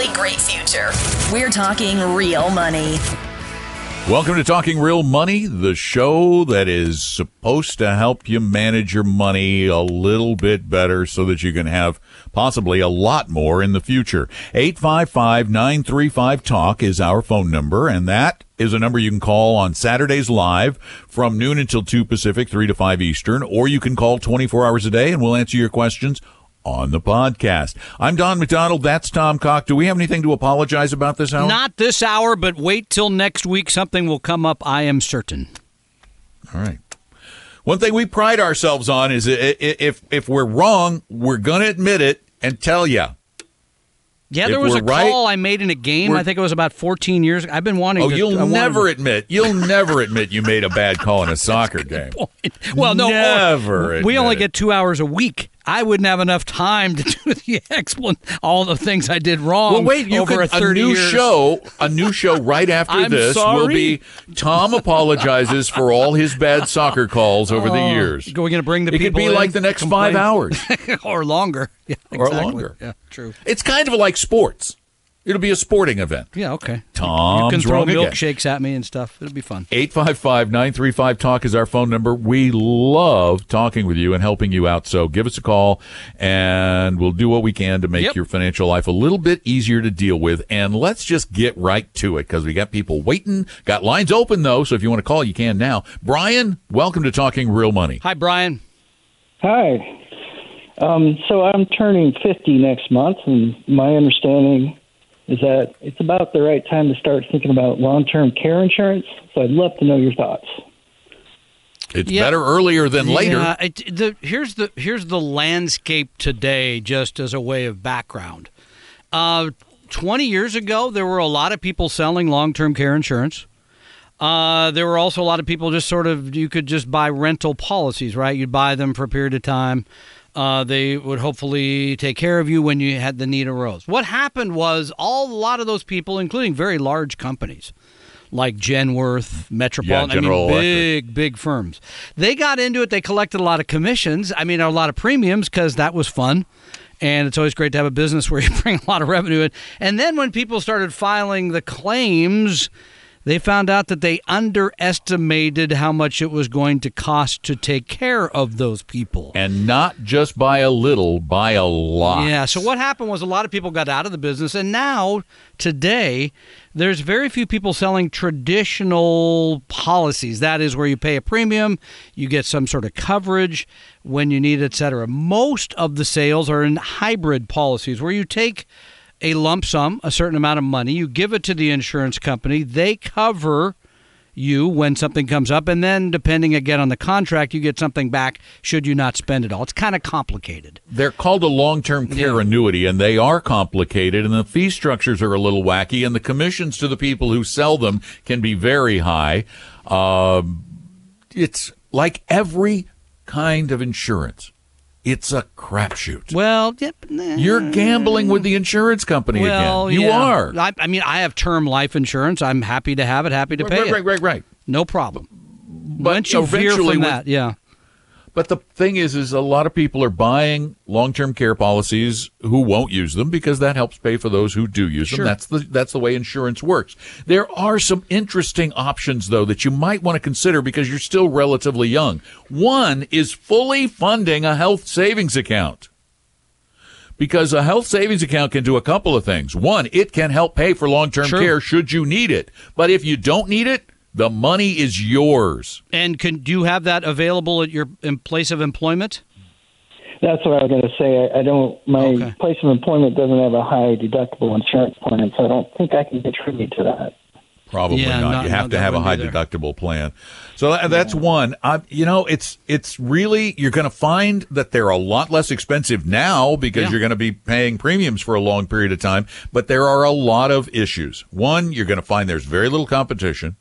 Really great future. We're talking real money. Welcome to Talking Real Money, the show that is supposed to help you manage your money a little bit better so that you can have possibly a lot more in the future. 855-935-TALK is our phone number, and that is a number you can call on Saturdays live from noon until 2 Pacific, 3 to 5 Eastern, or you can call 24 hours a day and we'll answer your questions on the podcast. I'm Don McDonald. That's Tom Cock. Do we have anything to apologize about this hour? Not this hour, but wait till next week. Something will come up, I am certain. All right. One thing we pride ourselves on is if if we're wrong, we're going to admit it and tell you. Yeah, If there was a right, call I made in a game. I think it was about 14 years. Ago. I've been wanting. Oh, to, you'll I never to- admit. You'll never admit you made a bad call in a soccer game. Well, no, or- Never We only get two hours a week. I wouldn't have enough time to do the explan all the things I did wrong. Well, wait. You over could, a 30 new years. show. A new show right after this will be Tom apologizes for all his bad soccer calls over the Oh, years. Going to bring the It could be like the next five hours. or longer. Yeah, Or longer. Yeah, true. It's kind of like sports. It'll be a sporting event. Yeah, okay. Tom's you can throw wrong again. milkshakes at me and stuff. It'll be fun. 855-935-TALK is our phone number. We love talking with you and helping you out. So give us a call and we'll do what we can to make Yep. your financial life a little bit easier to deal with. And let's just get right to it because we got people waiting. Got lines open though. So if you want to call, you can now. Brian, welcome to Talking Real Money. Hi, Brian. Hi. Um, so I'm turning 50 next month, and my understanding is that it's about the right time to start thinking about long-term care insurance. So I'd love to know your thoughts. It's Yeah. better earlier than later. Yeah, it, the, here's the here's the landscape today, just as a way of background. Uh, Twenty years ago, there were a lot of people selling long-term care insurance. Uh, there were also a lot of people just sort of you could just buy rental policies, right? You'd buy them for a period of time. Uh, they would hopefully take care of you when you had the need arose. What happened was all a lot of those people, including very large companies like Genworth, Metropolitan, General I mean, Electric. big big firms, they got into it. They collected a lot of commissions. I mean, a lot of premiums because that was fun. And it's always great to have a business where you bring a lot of revenue in. And then when people started filing the claims, they found out that they underestimated how much it was going to cost to take care of those people. and not just by a little, by a lot. Yeah. So what happened was a lot of people got out of the business, and now today there's very few people selling traditional policies. That is where you pay a premium, you get some sort of coverage when you need, et cetera. Most of the sales are in hybrid policies where you take a lump sum, a certain amount of money, you give it to the insurance company, they cover you when something comes up, and then depending again on the contract, you get something back should you not spend it all. It's kind of complicated. They're called a long-term care annuity, and they are complicated, and the fee structures are a little wacky, and the commissions to the people who sell them can be very high. Um, it's like every kind of insurance. It's a crapshoot. Well, yep. You're gambling with the insurance company well, again. You yeah. are. I, I mean, I have term life insurance. I'm happy to have it. Happy to pay right, it. right, right, right. No problem. But Once you veer eventually from with- that, yeah. But the thing is, is a lot of people are buying long-term care policies who won't use them because that helps pay for those who do use them. That's the that's the way insurance works. There are some interesting options though that you might want to consider because you're still relatively young. One is fully funding a health savings account. Because a health savings account can do a couple of things. One, it can help pay for long-term Sure. care should you need it. But if you don't need it, the money is yours. And can do you have that available at your in place of employment? That's what I was going to say. I, I don't. My Okay. place of employment doesn't have a high deductible insurance plan, so I don't think I can contribute to that. Probably Yeah, not. no, You no, have to have a high wouldn't be there. deductible plan. So that, that's one. I, you know, it's it's really you're going to find that they're a lot less expensive now because Yeah. you're going to be paying premiums for a long period of time. But there are a lot of issues. One, you're going to find there's very little competition.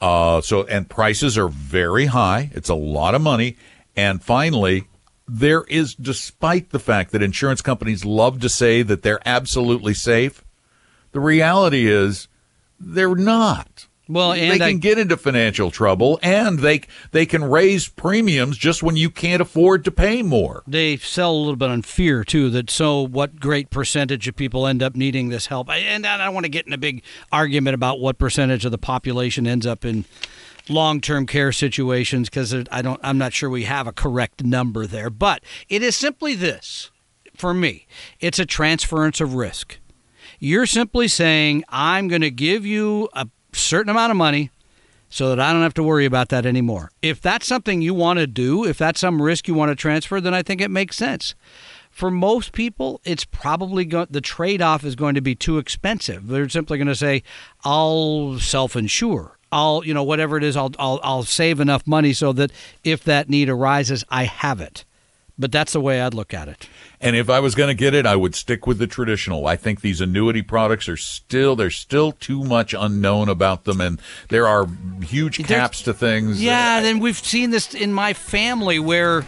Uh, so and prices are very high. It's a lot of money. And finally, there is, despite the fact that insurance companies love to say that they're absolutely safe, the reality is they're not. Well, they can I- get into financial trouble, and they they can raise premiums just when you can't afford to pay more. They sell a little bit on fear too. That so what great percentage of people end up needing this help, and I don't want to get in a big argument about what percentage of the population ends up in long-term care situations because I don't. I'm not sure we have a correct number there, but it is simply this for me. It's a transference of risk. You're simply saying I'm going to give you a certain amount of money so that I don't have to worry about that anymore. If that's something you want to do, if that's some risk you want to transfer, then I think it makes sense. For most people, it's probably go- the trade-off is going to be too expensive. They're simply going to say, "I'll self-insure. I'll, you know, whatever it is, I'll, I'll, I'll save enough money so that if that need arises, I have it." But that's the way I'd look at it. And if I was going to get it, I would stick with the traditional. I think these annuity products are still there's still too much unknown about them, and there are huge caps to things. Yeah, then we've seen this in my family where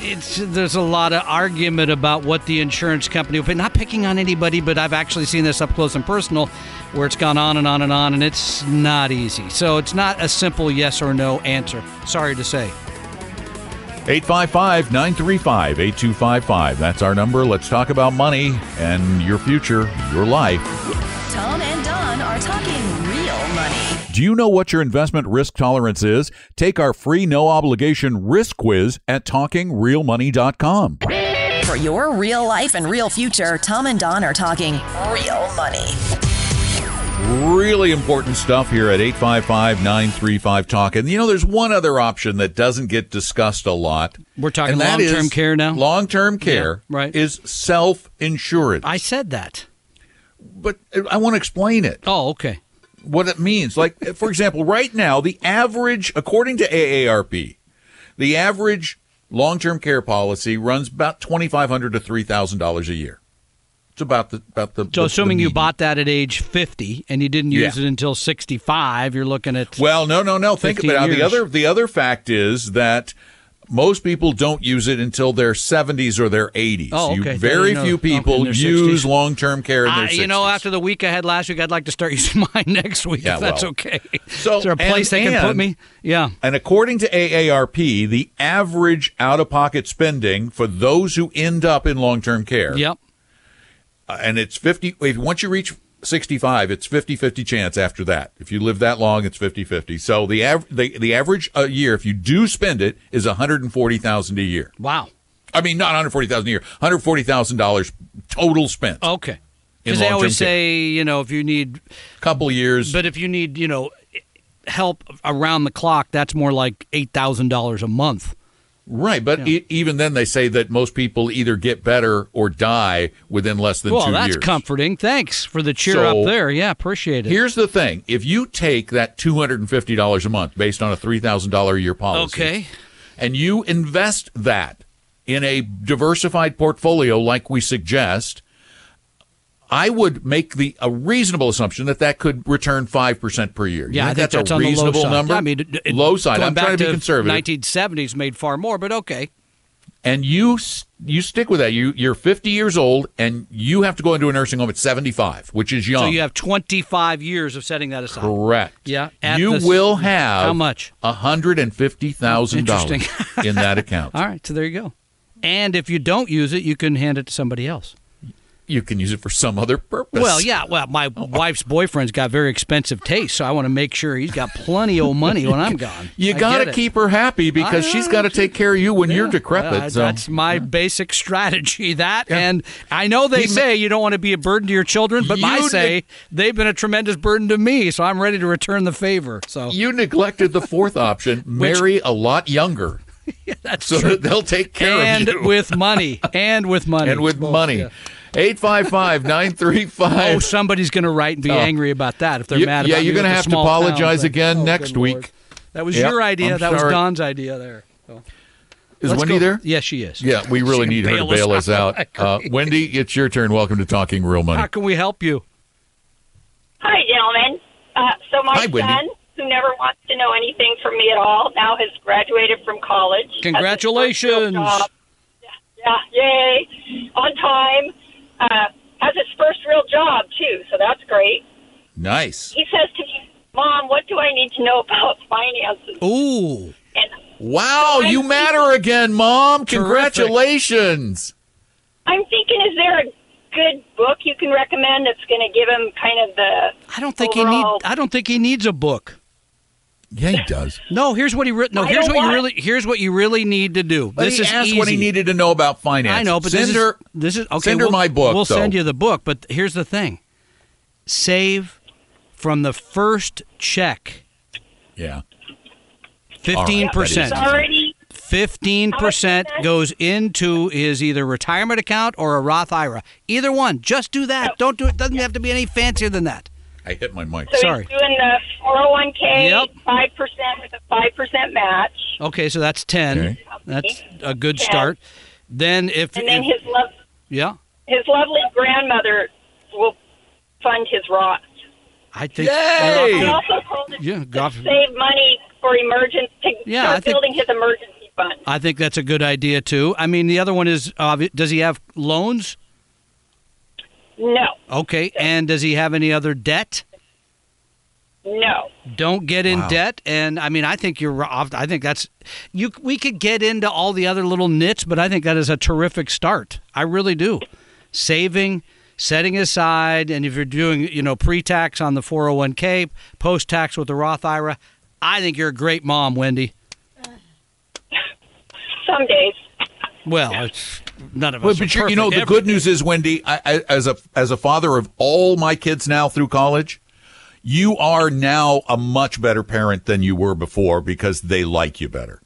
it's there's a lot of argument about what the insurance company. But not picking on anybody, but I've actually seen this up close and personal, where it's gone on and on and on, and it's not easy. So it's not a simple yes or no answer. Sorry to say. 855 935 8255. That's our number. Let's talk about money and your future, your life. Tom and Don are talking real money. Do you know what your investment risk tolerance is? Take our free no obligation risk quiz at talkingrealmoney.com. For your real life and real future, Tom and Don are talking real money. Really important stuff here at 855 935 Talk. And you know, there's one other option that doesn't get discussed a lot. We're talking and long-term is- care now? Long-term care Yeah, right. is self-insurance. I said that. but I want to explain it. Oh, okay. what it means. Like, for example, right now, the average, according to AARP, the average long-term care policy runs about 2,500 to three thousand dollars a year. It's about the about the. So the- assuming the you bought that at age 50 and you didn't use Yeah. it until 65, you're looking at Well, no, no, no. Think 15 about it. The other the other fact is that. Most people don't use it until their 70s or their 80s. Oh, You- very few people use long-term care in their I, 60s. you know, after the week I had last week, I'd like to start using mine next week Yeah, if that's well. okay. So- Is there a place and- they can put me? Yeah. And according to AARP, the average out-of-pocket spending for those who end up in long-term care Yep. Uh, and it's 50 if once you reach 65 it's 50-50 chance after that if you live that long it's 50-50 so the av- the, the average a year if you do spend it is 140,000 a year Wow. i mean not 140,000 a year $140,000 total spent Okay. Because they always care. say, you know, if you need, a couple years but if you need, you know, help around the clock, that's more like eight thousand dollars a month. Right but e- even then they say that most people either get better or die within less than Well, 2 that's comforting. Thanks for the cheer So- up there. Yeah, appreciate it. Here's the thing: if you take that two hundred and fifty dollars a month, based on a three thousand dollar a year policy, Okay. and you invest that in a diversified portfolio, like we suggest, I would make the a reasonable assumption that that could return five percent per year. You yeah, I think that's, that's a on reasonable number. Yeah, I mean, it- low side. I'm trying to be conservative. 1970s made far more, but okay. and you you stick with that. You you're 50 years old, and you have to go into a nursing home at 75, which is young. So you have 25 years of setting that aside. Correct. Yeah, You will have How much? hundred and fifty thousand dollars in that account. All right, so there you go. And if you don't use it, you can hand it to somebody else. You can use it for some other purpose. Well, yeah. Well, my wife's boyfriend's got very expensive taste, so I want to make sure he's got plenty of money when I'm gone. You got to keep her happy because I she's got to take care of you when you're decrepit. So That's my basic strategy. That Yeah. and I know they He say you don't want to be a burden to your children, but I say neg- they've been a tremendous burden to me, so I'm ready to return the favor. So you neglected the fourth option: marry a lot younger, Yeah, that's so true. they'll take care and of you And with money, and with money, and with money. yeah. 855 935. Oh, somebody's going to write and be Oh. angry about that if they're You- mad. yeah, you're gonna have to small town apologize again Oh, next week. Lord. That was Yep, your idea. I'm that was. Don's idea there. So, Is let's Wendy go- there? Yes, she is. Yeah, we really need her to bail us out. out. Uh, Wendy, it's your turn. Welcome to Talking Real Money. How can we help you? Hi, gentlemen. Uh, so my Hi, Wendy. son, who never wants to know anything from me at all, now has graduated from college. Has his Congratulations. job. Yeah, yay! On time. Uh, has his first real job too, so that's great. Nice. He says to me, "Mom, what do I need to know about finances?" Ooh, And Wow, you matter again, Mom. Congratulations. I'm thinking, is there a good book you can recommend that's going to give him kind of the I don't think he need. I don't think he needs a book. Yeah, he does. No, here's what he re- no. I Here's don't what you really. Here's what you really need to do. But this he is asked easy. what he needed to know about finance. I know, but send this her. is this is okay. send her we'll, my book, We'll send you the book, but here's the thing: save from the first check Yeah. fifteen it's percent. already Fifteen percent How much is that? goes into his either retirement account or a Roth IRA. Either one. Just do that. Oh. Don't do it. Doesn't have to be any fancier than that. I hit my mic. so Sorry. he's doing the 401k Yep. five percent with a five percent match. Okay, so that's ten. Okay. That's a good Ten. start. Then if, And then if- his love, yeah, his lovely grandmother will fund his Roth. I think Yay! I also told him Yeah, to save money for emergency. Yeah, start I think- building his emergency fund. I think that's a good idea too. I mean, the other one is uh, does he have loans? No, Okay, and does he have any other debt? no. Don't get in Wow. debt. And I mean, I think you're off. I think that's you. We could get into all the other little nits, but I think that is a terrific start. I really do. Saving, setting aside, and if you're doing, you know, pre-tax on the 401k, post-tax with the Roth IRA, I think you're a great mom, Wendy. Some days. Well, it's none of Well, us. but are you you know, the ever. good news is, Wendy, I, I, as a as a father of all my kids now through college, you are now a much better parent than you were before because they like you better.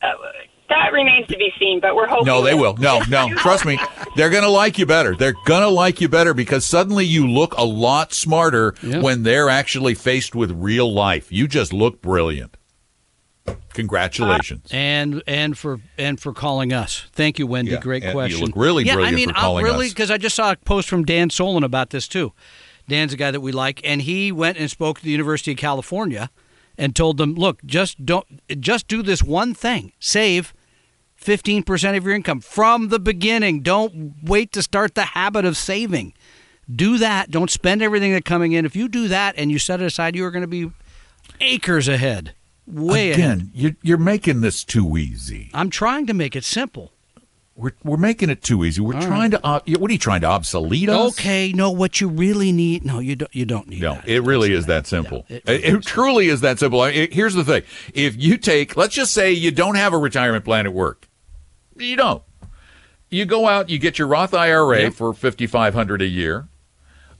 Uh, that remains to be seen, but we're hoping. No, they will. No, no. Trust me. They're going to like you better. They're going to like you better because suddenly you look a lot smarter Yeah. when they're actually faced with real life. You just look brilliant. Congratulations. Uh, and and for and for calling us. Thank you, Wendy. Yeah, Great and you question. look really yeah, I mean, for I'll really us. because I just saw a post from Dan Solin about this too. Dan's a guy that we like, and he went and spoke to the University of California and told them, "Look, just don't just do this one thing: save." 15% of your income from the beginning. Don't wait to start the habit of saving. Do that. Don't spend everything that's coming in. If you do that and you set it aside, you are going to be acres ahead. Way ahead. Again, you're, you're making this too easy. I'm trying to make it simple. We're, we're making it too easy. We're trying to. Uh, what are you trying to obsolete us? Okay, no, what you really need. No, you don't. You don't need No, that. it really is that simple. it it, really it truly is that simple. I- it- here's the thing: if you take, let's just say you don't have a retirement plan at work, you don't. You go out, you get your Roth IRA Yeah. for fifty five hundred a year.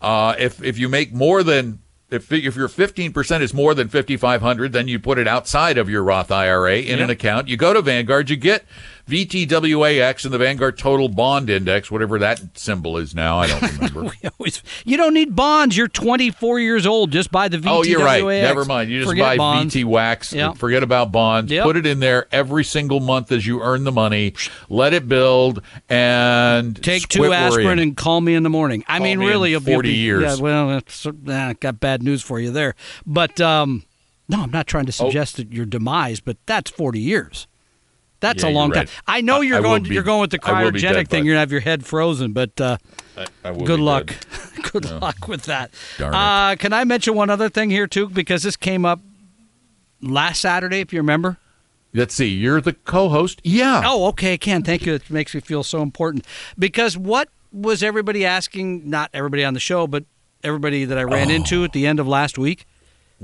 Uh, if if you make more than if if your fifteen percent is more than fifty five hundred, then you put it outside of your Roth IRA in an account. You go to Vanguard, you get VTWAX and the Vanguard Total Bond Index, whatever that symbol is now. I don't remember. Always- You don't need bonds. You're 24 years old. Just buy the VTWAX. Oh, you're right. Never mind. You just Forget buy bonds. VT Wax. Yeah. Forget about bonds. Yep. Put it in there every single month as you earn the money. Let it build and Take two aspirin worrying. and call me in the morning. I Call mean, me really, you'll 40 be- years. Yeah, well, uh, got bad news for you there. But um, no, I'm not trying to Oh. suggest that your demise, but that's 40 years. That's Yeah, a long right. time. I know you're I going. be- you're going with the I will be cryogenic thing. You're gonna have your head frozen, but uh, I- good luck. good luck with that. Darn it. Uh, can I mention one other thing here too? Because this came up last Saturday, if you remember. Let's see. You're the co-host. Yeah. Oh, okay, Ken. Thank you. It makes me feel so important. Because what was everybody asking? Not everybody on the show, but everybody that I ran into at the end of last week.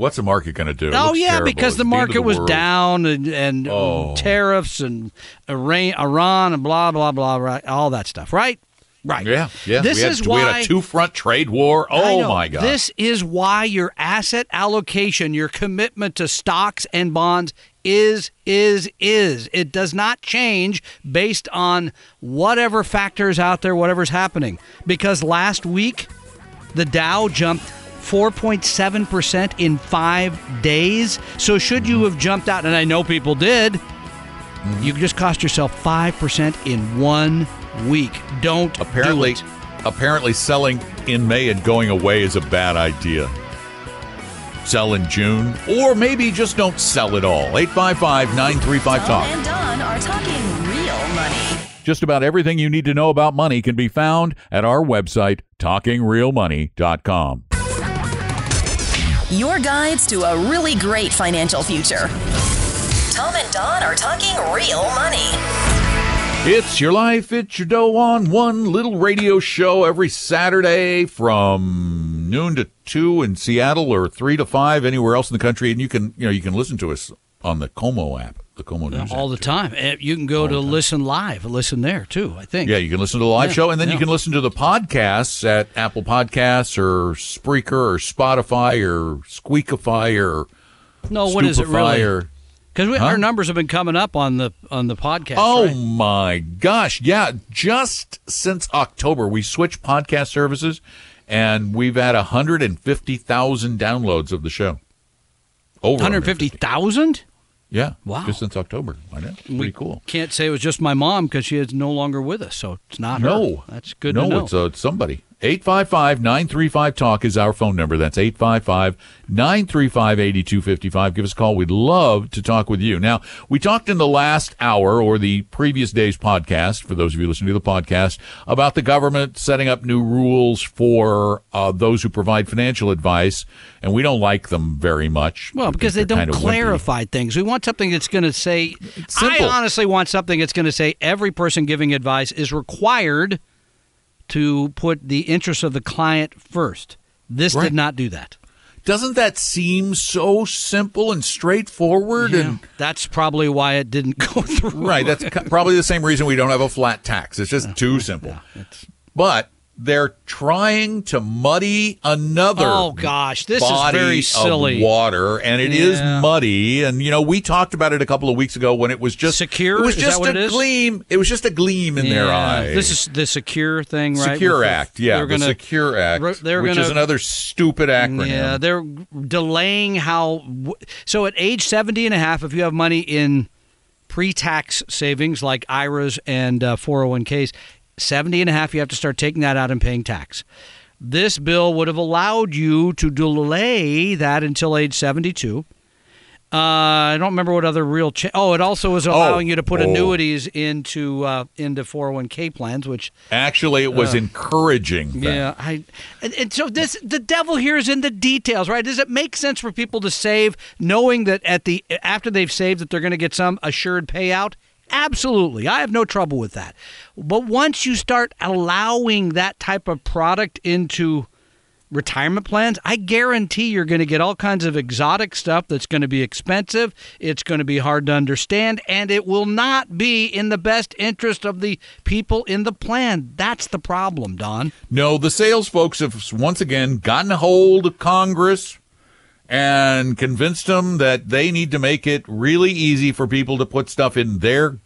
What's the market going to do? Oh yeah, terrible. because It's the market was world. down and, and Oh. tariffs and Iran, Iran and blah blah blah blah, all that stuff, right? Right. Yeah, yeah. This we had, is we why had a two front trade war. Oh know. my god! This is why your asset allocation, your commitment to stocks and bonds is is is. It does not change based on whatever factors out there, whatever's happening. Because last week the Dow jumped 4.7% in 5 days. So should you have jumped out and I know people did, Mm-hmm. you just cost yourself 5% in 1 week. Don't apparently, do it. apparently, selling in May and going away is a bad idea. Sell in June, or maybe just don't sell at all. 855 935 Tom Talk. and Don are talking real money. Just about everything you need to know about money can be found at our website, talkingrealmoney.com. Your guides to a really great financial future. Tom and Don are talking real money. It's your life, it's your dough on one little radio show every Saturday from noon to two in Seattle or three to five anywhere else in the country. And you can, you know, you can listen to us on the KOMO app, News all the time. You can go to listen live, listen there too. I think. Yeah, you can listen to the live Yeah, show, and then yeah. you can listen to the podcasts at Apple Podcasts or Spreaker or Spotify or Squeakify or no, what is it really? Because Huh? our numbers have been coming up on the on the podcast. Oh right? my gosh. Yeah. Just since October, we switched podcast services and we've had 150,000 downloads of the show. Over 150,000. Yeah. Wow. Just since October. I know. Pretty We cool. Can't say it was just my mom because she is no longer with us, so it's not her. No. that's good no, to know. it's, uh, it's somebody. 855 935 Talk is our phone number. That's 855 935 8255. Give us a call. We'd love to talk with you. Now, we talked in the last hour or the previous day's podcast, for those of you listening to the podcast, about the government setting up new rules for uh, those who provide financial advice, and we don't like them very much. well, We because they don't of wimpy. clarify things. We want something that's going to say. I honestly want something that's going to say every person giving advice is required to put the interests of the client first. This Right. did not do that. Doesn't that seem so simple and straightforward? And That's probably why it didn't go through. Right. That's probably the same reason we don't have a flat tax. It's just too simple. But they're trying to muddy another. Oh gosh, this is very silly. water, and it is Yeah. muddy. And you know, we talked about it a couple of weeks ago when it was just Secure? It was Is just a it is? gleam. It was just a gleam in their Yeah. eye. This is the secure thing, right? Secure With the- Act. Yeah, they're the gonna- Secure Act, which gonna- is another stupid acronym. Yeah, they're delaying how. So at age 70 and a half, if you have money in pre-tax savings like IRAs and uh, 401ks, 70 and a half, you have to start taking that out and paying tax. This bill would have allowed you to delay that until age 72. Uh, I don't remember what other real. Cha- oh, it also was allowing you to put Oh. annuities into uh, into 401k plans, which Actually, it was encouraging. them. yeah, I and, and so this the devil here is in the details, right? Does it make sense for people to save knowing that at the after they've saved that they're going to get some assured payout? Absolutely. I have no trouble with that. But once you start allowing that type of product into retirement plans, I guarantee you're going to get all kinds of exotic stuff that's going to be expensive, it's going to be hard to understand, and it will not be in the best interest of the people in the plan. That's the problem, Don. No, the sales folks have once again gotten a hold of Congress and convinced them that they need to make it really easy for people to put stuff in their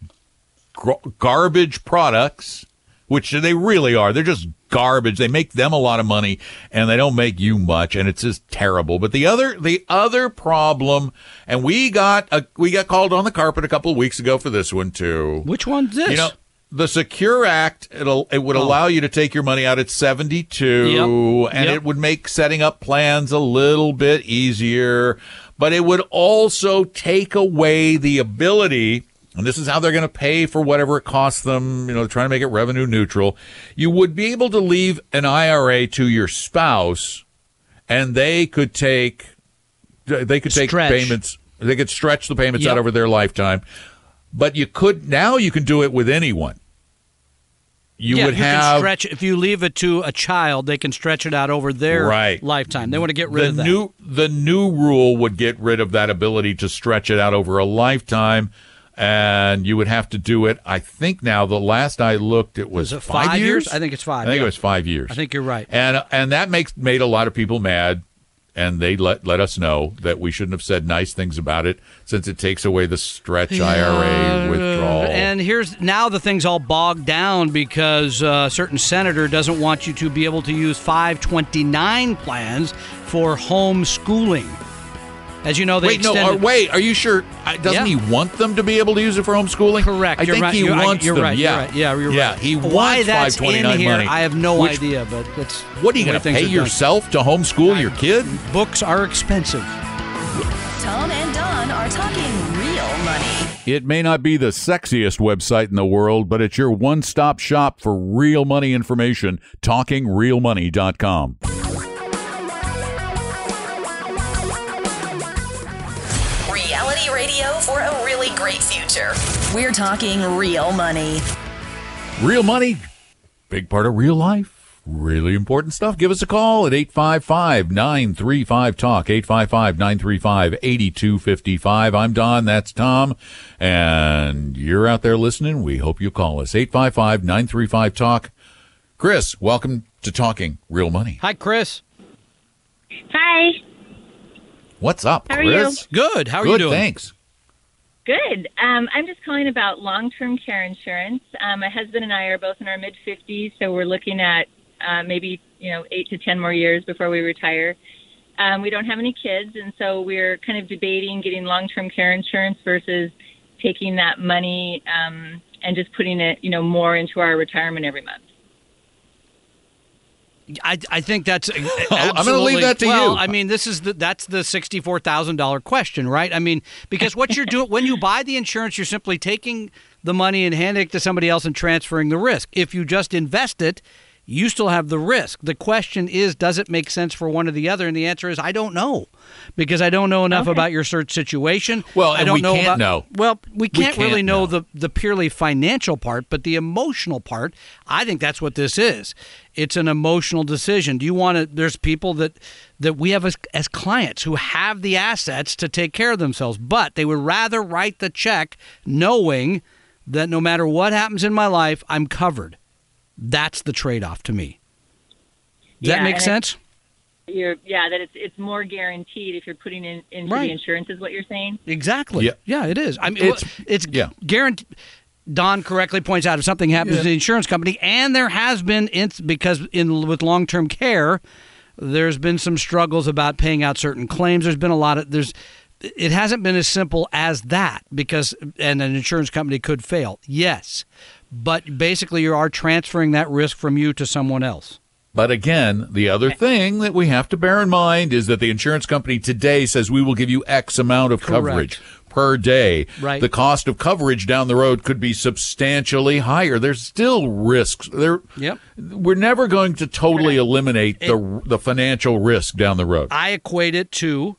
garbage products, which they really are. They're just garbage. They make them a lot of money and they don't make you much and it's just terrible. But the other the other problem and we got a, we got called on the carpet a couple of weeks ago for this one too. Which one's this? You know, the Secure Act it'll it would oh. allow you to take your money out at 72 Yep. and Yep. it would make setting up plans a little bit easier, but it would also take away the ability and this is how they're going to pay for whatever it costs them, you know, trying to make it revenue neutral. You would be able to leave an IRA to your spouse and they could take they could take Stretch. payments they could stretch the payments out over their lifetime but you could now you can do it with anyone you yeah, would you have can stretch if you leave it to a child, they can stretch it out over their Right. lifetime. They want to get rid the of that. new the new rule would get rid of that ability to stretch it out over a lifetime and you would have to do it. I think now the last I looked, it was, Was it five, five years. years? I think it's five, I think yeah. it was five years. I think you're right. and and that makes made a lot of people mad. And they let let us know that we shouldn't have said nice things about it since it takes away the stretch IRA withdrawal. And here's now the thing's all bogged down because uh, a certain senator doesn't want you to be able to use 529 plans for homeschooling. As you know, they Wait, no, extended. uh, wait. Are you sure? Doesn't Yeah. he want them to be able to use it for homeschooling? Correct. I you're think right. he you're, I- wants you're them. right. Yeah, You're right. Yeah, you're yeah. right. He Why wants that's in 529 here, money. I have no Which- idea. But that's What are you the way going to pay are done. yourself to homeschool your kid? Books are expensive. Tom and Don are talking real money. It may not be the sexiest website in the world, but it's your one-stop shop for real money information. TalkingRealMoney.com. We're talking real money. Real money, big part of real life, really important stuff. Give us a call at 855 935 Talk, 855 935 8255. I'm Don, that's Tom, and you're out there listening. We hope you call us 855 935 Talk. Chris, welcome to Talking Real Money. Hi, Chris. Hi. What's up, How are you? Chris? Good. How are Good, you doing? thanks. Good. Um, I'm just calling about long-term care insurance. Um, my husband and I are both in our mid 50s, so we're looking at uh, maybe you know eight to ten more years before we retire. Um, we don't have any kids, and so we're kind of debating getting long-term care insurance versus taking that money um, and just putting it, you know, more into our retirement every month. I, I think that's I'm gonna leave that to well, you. I mean, this is the that's the sixty four thousand dollar question, right? I mean, because what you're doing when you buy the insurance, you're simply taking the money and handing it to somebody else and transferring the risk. If you just invest it, you still have the risk. The question is, does it make sense for one or the other? And the answer is, I don't know, because I don't know enough about your search situation. Well, I don't we know can't about, know. Well, we can't, can't really know, know. the the purely financial part, but the emotional part, I think that's what this is. It's an emotional decision. Do you want to? There's people that that we have as, as clients who have the assets to take care of themselves, but they would rather write the check knowing that no matter what happens in my life, I'm covered. That's the trade-off to me. Does Yeah, that make sense? You're, yeah, that it's it's more guaranteed if you're putting in into Right. the insurance, is what you're saying. Exactly. Yeah. Yeah, it is. I mean, It's- it's, it's yeah. guaranteed. Don correctly points out if something happens to the insurance company, and there has been ins- because in with long term care, there's been some struggles about paying out certain claims. There's been a lot of there's. It hasn't been as simple as that because and an insurance company could fail. Yes, but basically you are transferring that risk from you to someone else. But again, the other thing that we have to bear in mind is that the insurance company today says we will give you X amount of Correct. coverage per day. Right. The cost of coverage down the road could be substantially higher. There's still risks. There. Yep. We're never going to totally eliminate the the financial risk down the road. I equate it to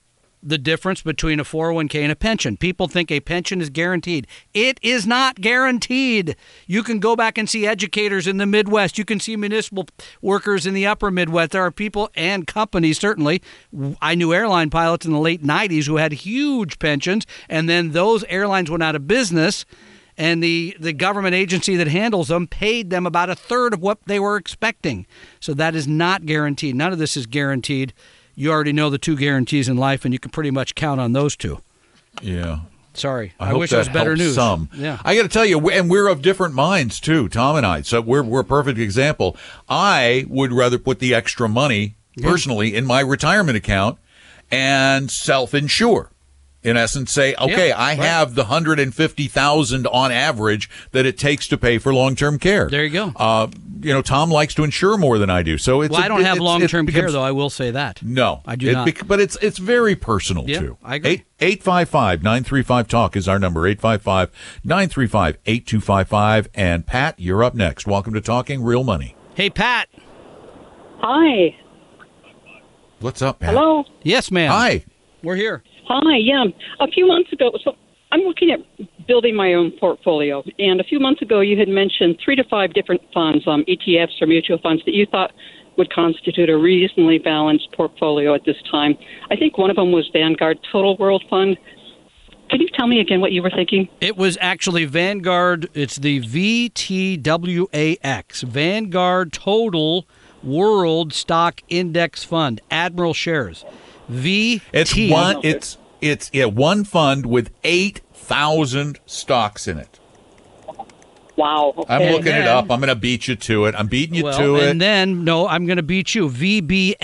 the difference between a 401k and a pension. People think a pension is guaranteed. It is not guaranteed. You can go back and see educators in the Midwest. You can see municipal workers in the upper Midwest. There are people and companies, certainly. I knew airline pilots in the late 90s who had huge pensions, and then those airlines went out of business. And the, the government agency that handles them paid them about a third of what they were expecting. So that is not guaranteed. None of this is guaranteed you already know the two guarantees in life, and you can pretty much count on those two. yeah. Sorry, I, I, wish that it was better news. Some. Yeah, I got to tell you, and we're of different minds too, Tom and I. So we're we're a perfect example. I would rather put the extra money personally in my retirement account and self-insure. In essence, say, okay, I right. have the hundred and fifty thousand on average that it takes to pay for long-term care. There you go. Uh, you know, Tom likes to insure more than I do, so it's. well, I I don't have long-term care though. I will say that. no, I do It not. bec- but it's it's very personal Yeah, too. I agree. 855 935 Talk is our number. 855 935 8255. And Pat, you're up next. Welcome to Talking Real Money. Hey, Pat. Hi. What's up, Pat? Hello. Yes, ma'am. Hi. We're here. Hi. Yeah. A few months ago, so I'm looking at building my own portfolio, and a few months ago, you had mentioned three to five different funds, um, ETFs or mutual funds, that you thought would constitute a reasonably balanced portfolio at this time. I think one of them was Vanguard Total World Fund. Could you tell me again what you were thinking? It was actually Vanguard. It's the VTWAX, Vanguard Total World Stock Index Fund, Admiral Shares. V. It's one. It's it's yeah, one fund with eight thousand stocks in it. Wow. I'm okay. looking it up. I'm going to beat you to it. I'm beating you well, to it. and then no, I'm going to beat you. VBMFX,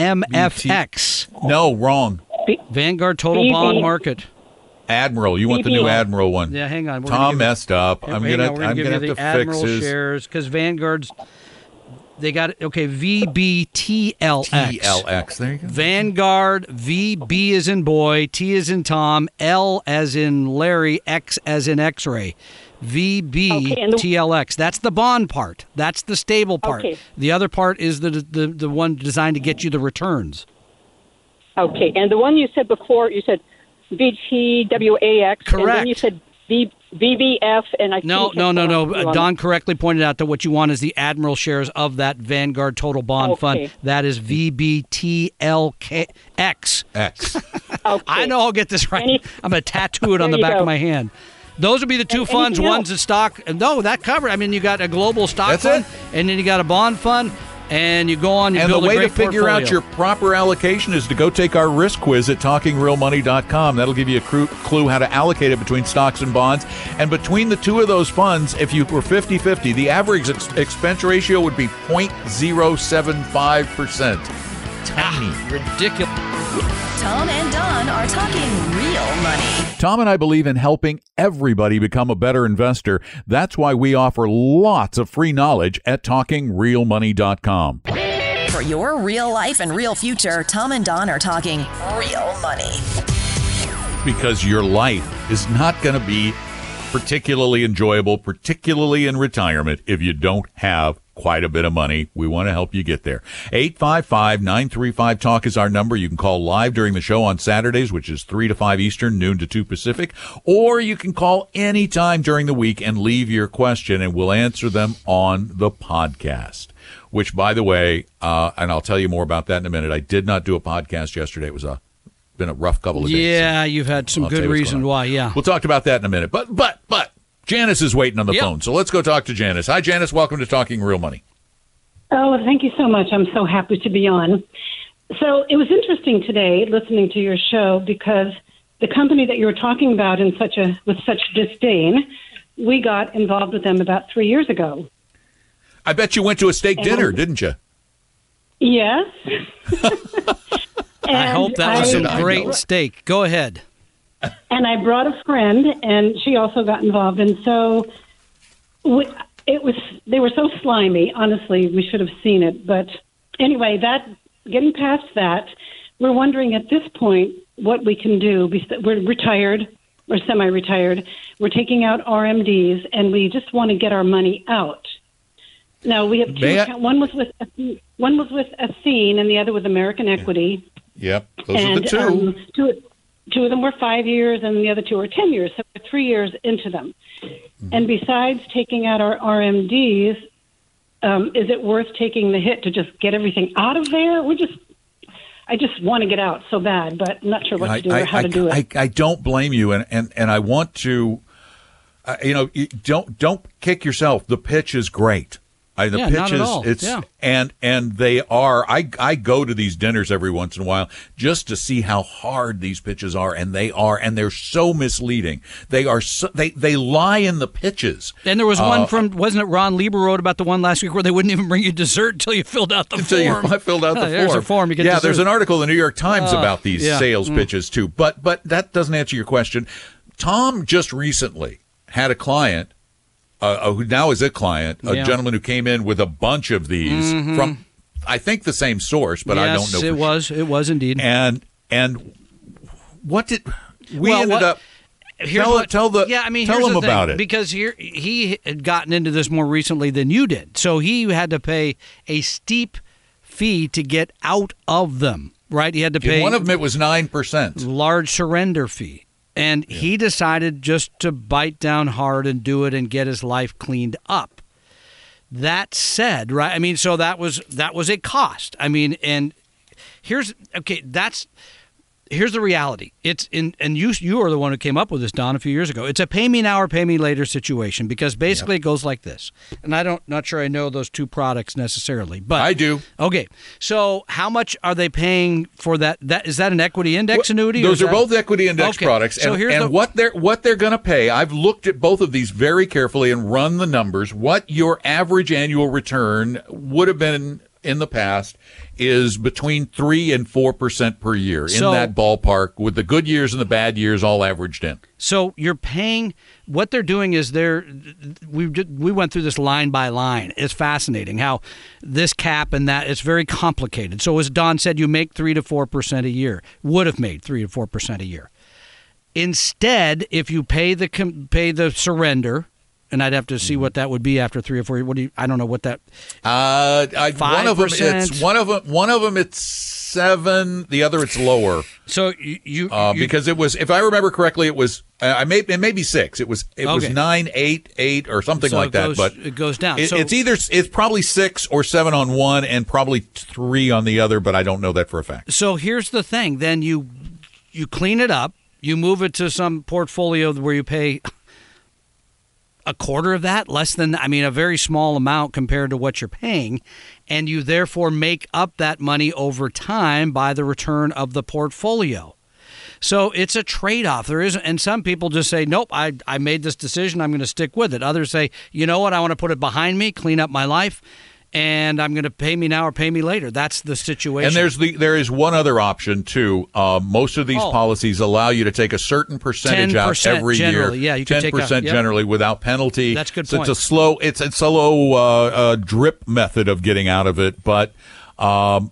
no, wrong. Vanguard Total VB. Bond Market. Admiral. You want the new Admiral one? Yeah, hang on. We're gonna Tom give messed up. I'm gonna. I'm gonna have the to fix Admiral his shares because Vanguard's. They got okay. VBTLX. TLX. There you go. Vanguard, VB is in boy, T is in Tom, L as in Larry, X as in X ray. VB Okay, the- TLX. That's the bond part. That's the stable part. Okay. The other part is the, the the one designed to get you the returns. Okay, and the one you said before, you said VTWAX. And Correct. then you said v, VBF, and I No, couldn't no, no, no. last two Uh, on Don correctly pointed out that what you want is the Admiral shares of that Vanguard Total Bond Fund. That is VBTLX. X. Okay. I know I'll get this right. Any- I'm going to tattoo it on the back go. of my hand. Those would be the two And funds. anything One's a stock. No, that covered. I mean, you got a global stock That's fund, it. and then you got a bond fund, and you go on. You And the way to figure out your proper allocation is to go take our risk quiz at talkingrealmoney.com. That'll give you a clue how to allocate it between stocks and bonds. And between the two of those funds, if you were 50 50, the average ex- expense ratio would be 0.075%. Tiny. ridiculous. Tom and Don are talking real money. Tom and I believe in helping everybody become a better investor. That's why we offer lots of free knowledge at talkingrealmoney.com. For your real life and real future, Tom and Don are talking real money. because your life is not going to be particularly enjoyable, particularly in retirement, if you don't have quite a bit of money. We want to help you get there. 855-935-TALK is our number. You can call live during the show on Saturdays, which is 3 to 5 Eastern, noon to 2 Pacific, or you can call anytime during the week and leave your question and we'll answer them on the podcast. Which, by the way, uh, and I'll tell you more about that in a minute. I did not do a podcast yesterday. It was a been a rough couple of days. Yeah, you've had some I'll good reason why. Yeah. We'll talk about that in a minute. But but but Janice is waiting on the Yep. phone. So let's go talk to Janice. Hi Janice, welcome to Talking Real Money. Oh, thank you so much. I'm so happy to be on. So it was interesting today listening to your show because the company that you were talking about in such a with such disdain, we got involved with them about three years ago. I bet you went to a steak dinner, didn't you? Yes. I hope that was some great steak. Go ahead. And I brought a friend, and she also got involved. And so we, it was they were so slimy. Honestly, we should have seen it. But anyway, that getting past that, we're wondering at this point what we can do. We- We're retired or semi-retired. We're taking out RMDs, and we just want to get our money out. Now we have two. May I- one was with one was with Athene, and the other with American Equity Yep. Those and are the two. Um, two, two of them were five years, and the other two were ten years. So we're three years into them. Mm-hmm. And besides taking out our RMDs, um, is it worth taking the hit to just get everything out of there? We're just, I just want to get out so bad, but I'm not sure what I, to do I, or how I, to do it. I, I don't blame you, and, and, and I want to, uh, you know, you don't don't kick yourself. The pitch is great. I, the Yeah, pitch not at is all. it's Yeah. and and they are. I I go to these dinners every once in a while just to see how hard these pitches are, and they are, and they're so misleading. They are so, they they lie in the pitches. And there was Uh, one from wasn't it Ron Lieber wrote about the one last week where they wouldn't even bring you dessert until you filled out the until you form. I filled out the Oh, form. There's a form. You get yeah, dessert. there's an article in the New York Times Uh, about these yeah. sales Mm. pitches too. But but that doesn't answer your question. Tom just recently had a client uh, who now is a client, a Yeah. Mm-hmm. gentleman who came in with a bunch of these from I think the same source, but I don't Yes, know. it sure. was. It was indeed. And and what did we Well, ended what- up? Tell what- tell the yeah. I mean, tell him about it. because here he had gotten into this more recently than you did, so he had to pay a steep fee to get out of them. Right? He had to In pay one of them it was nine percent. large surrender fee. And he decided just to bite down hard and do it and get his life cleaned up. That said, right? I mean, so that was that was a cost. I mean, and here's okay, that's here's the reality. It's in, and you you are the one who came up with this, Don, a few years ago. It's a pay me now or pay me later situation because basically it goes like this. And I don't not sure I know those two products necessarily, but I do. Okay, so how much are they paying for that? That is that an equity index annuity? Those are that- both equity index Okay, products, So and, here's and the, what they're what they're going to pay. I've looked at both of these very carefully and run the numbers. What your average annual return would have been in the past is between three and four percent per year So- in that ballpark, with the good years and the bad years all averaged in. So you're paying. What they're doing is they're. We we went through this line by line. It's fascinating how this cap and that. It's very complicated. So as Don said, you make three to four percent a year. Would have made three to four percent a year. Instead, if you pay the pay the surrender, and I'd have to see what that would be after three or four. What do you? I don't know what that. Uh, I, one of them, it's 5%. one of them. One of them, it's seven. The other, it's lower. So you, you, Uh, you- because it was, if I remember correctly, it was. Uh, I may it may be six. It was it was nine, eight, eight, or something So like it that. but it goes down. It, So- it's either it's probably six or seven on one, and probably three on the other. But I don't know that for a fact. So here's the thing. Then you you clean it up. You move it to some portfolio where you pay a quarter of that, less than I mean a very small amount compared to what you're paying, and you therefore make up that money over time by the return of the portfolio. So it's a trade-off. There is, and some people just say, "Nope, I I made this decision. I'm going to stick with it." Others say, "You know what? I want to put it behind me, clean up my life, and I'm going to pay me now or pay me later." That's the situation. And there's the there is one other option too. Uh, most of these Oh. policies allow you to take a certain percentage out 10% every generally. year. Yeah, you can ten percent yep. generally without penalty. That's a good so point. It's a slow. It's it's a low uh, uh, drip method of getting out of it, but. Um,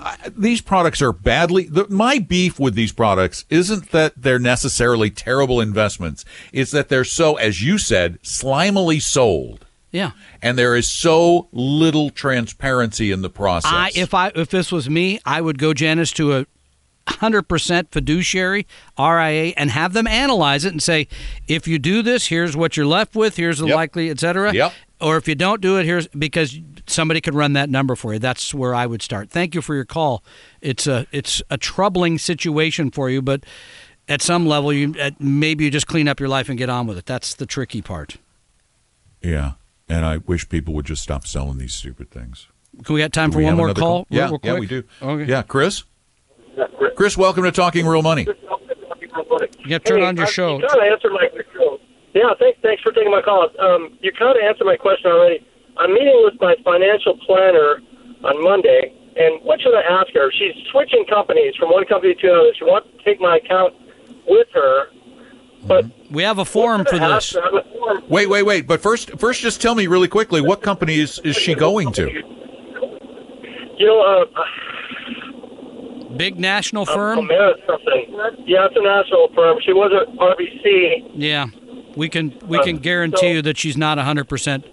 I- these products are badly. The, my beef with these products isn't that they're necessarily terrible investments. It's that they're so, as you said, slimily sold, yeah. and there is so little transparency in the process. I if I if this was me, I would go Janice to a hundred percent fiduciary RIA and have them analyze it and say, if you do this, here's what you're left with, here's the Yep. likely, et cetera. Yep. Or if you don't do it, here's because somebody could run that number for you. That's where I would start. Thank you for your call. It's a it's a troubling situation for you, but at some level, you at, maybe you just clean up your life and get on with it. That's the tricky part. Yeah, and I wish people would just stop selling these stupid things. Can we got time Do for one more another call? Yeah, real, real yeah, we do. Okay. Yeah, Chris. Chris, welcome to Talking Real Money. You have to turn Hey, on your uh, show. You kind of answered my question. yeah. Thanks, thanks for taking my call. Um, you kind of answered my question already. I'm meeting with my financial planner on Monday, and what should I ask her? She's switching companies from one company to another. She wants to take my account with her, but We have a forum for should I ask this. her? I'm a form- Wait, wait, wait. But first, first, just tell me really quickly what company is, is she going to? You know, uh, Big national uh, firm. Ameris something. Yeah, it's a national firm. She was at RBC. Yeah, we can we can guarantee you that she's not hundred percent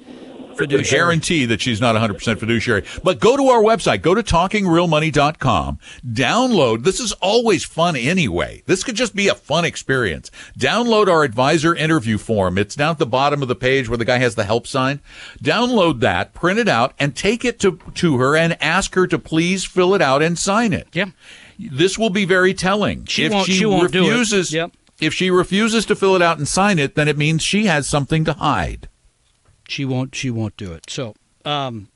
fiduciary. Guarantee that she's not 100% fiduciary. But go to our website. Go to talkingrealmoney.com. Download. This is always fun anyway. This could just be a fun experience. Download our advisor interview form. It's down at the bottom of the page where the guy has the help sign. Download that, print it out, and take it to, to her and ask her to please fill it out and sign it. Yeah. This will be very telling. She if won't- she, she won't do it. Yep. if she refuses to fill it out and sign it, then it means she has something to hide. She won't. She won't do it. So, um,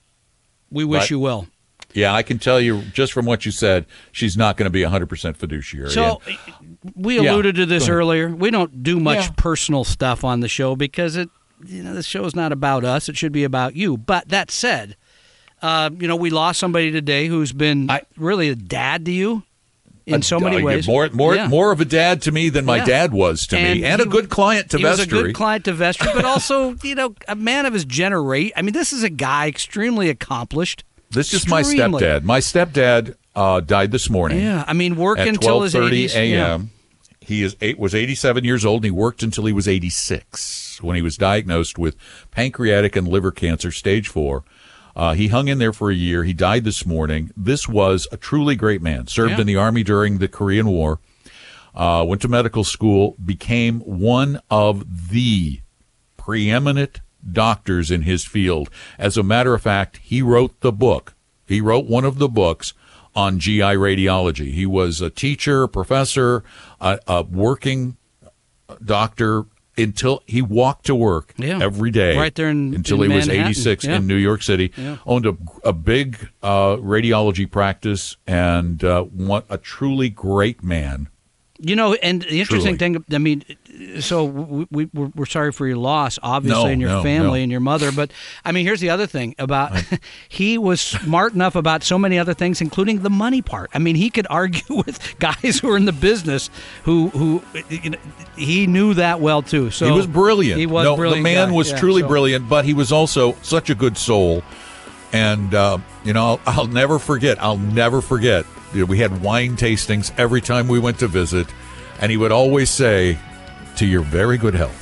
we wish But- you well. Yeah, I can tell you just from what you said, she's not going to be 100% fiduciary. So, And- we Yeah, alluded to this earlier. We don't do much Yeah. personal stuff on the show because it, you know, the show is not about us. It should be about you. But that said, uh, you know, we lost somebody today who's been I- really a dad to you in so many Uh, ways. More, more, Yeah. more of a dad to me than my Yeah. dad was to me, and a good client to he was a good client to Vestry, but also, you know, a man of his generation. I mean, this is a guy extremely accomplished. this is my stepdad. My stepdad uh, died this morning Yeah, I mean, work until his 12:30 80s. a.m. He is eight, was 87 years old, and he worked until he was 86 when he was diagnosed with pancreatic and liver cancer, stage four. Uh, he hung in there for a year. He died this morning. This was a truly great man. Served Yeah. in the army during the Korean War. Uh, went to medical school. Became one of the preeminent doctors in his field. As a matter of fact, he wrote the book. He wrote one of the books on GI radiology. He was a teacher, a professor, a, a working doctor until he walked to work Yeah. every day Right there in- until in he was 86 Yeah. in New York City. Yeah. Owned a, a big uh, radiology practice and uh, one, a truly great man. You know, and the interesting Truly. thing, I mean, so we, we, we're, we're sorry for your loss, obviously, No, and your no, family no. and your mother. But I mean, here's the other thing about he was smart enough about so many other things, including the money part. I mean, he could argue with guys who are in the business who who you know, he knew that well too. So he was brilliant. He was no, brilliant. The man guy. was Yeah, truly so- brilliant, but he was also such a good soul. And uh, you know, I'll, I'll never forget. I'll never forget. You know, we had wine tastings every time we went to visit, and he would always say, "To your very good health."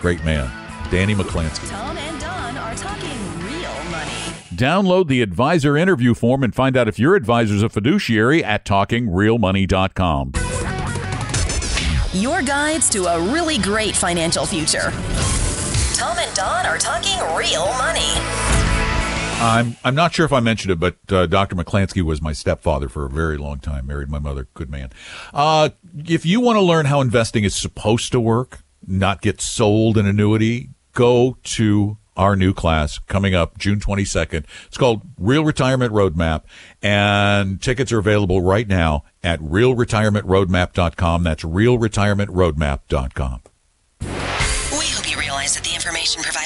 Great man, Danny McClansky. Tom and Don are talking real money. Download the advisor interview form and find out if your advisor's a fiduciary at talkingrealmoney.com. Your guides to a really great financial future. Tom and Don are talking real money. I'm I'm not sure if I mentioned it, but uh, Dr. McClansky was my stepfather for a very long time. Married my mother, good man. Uh, if you want to learn how investing is supposed to work, not get sold an annuity, go to our new class coming up June 22nd. It's called Real Retirement Roadmap, and tickets are available right now at realretirementroadmap.com. That's realretirementroadmap.com. We hope you realize that the information provided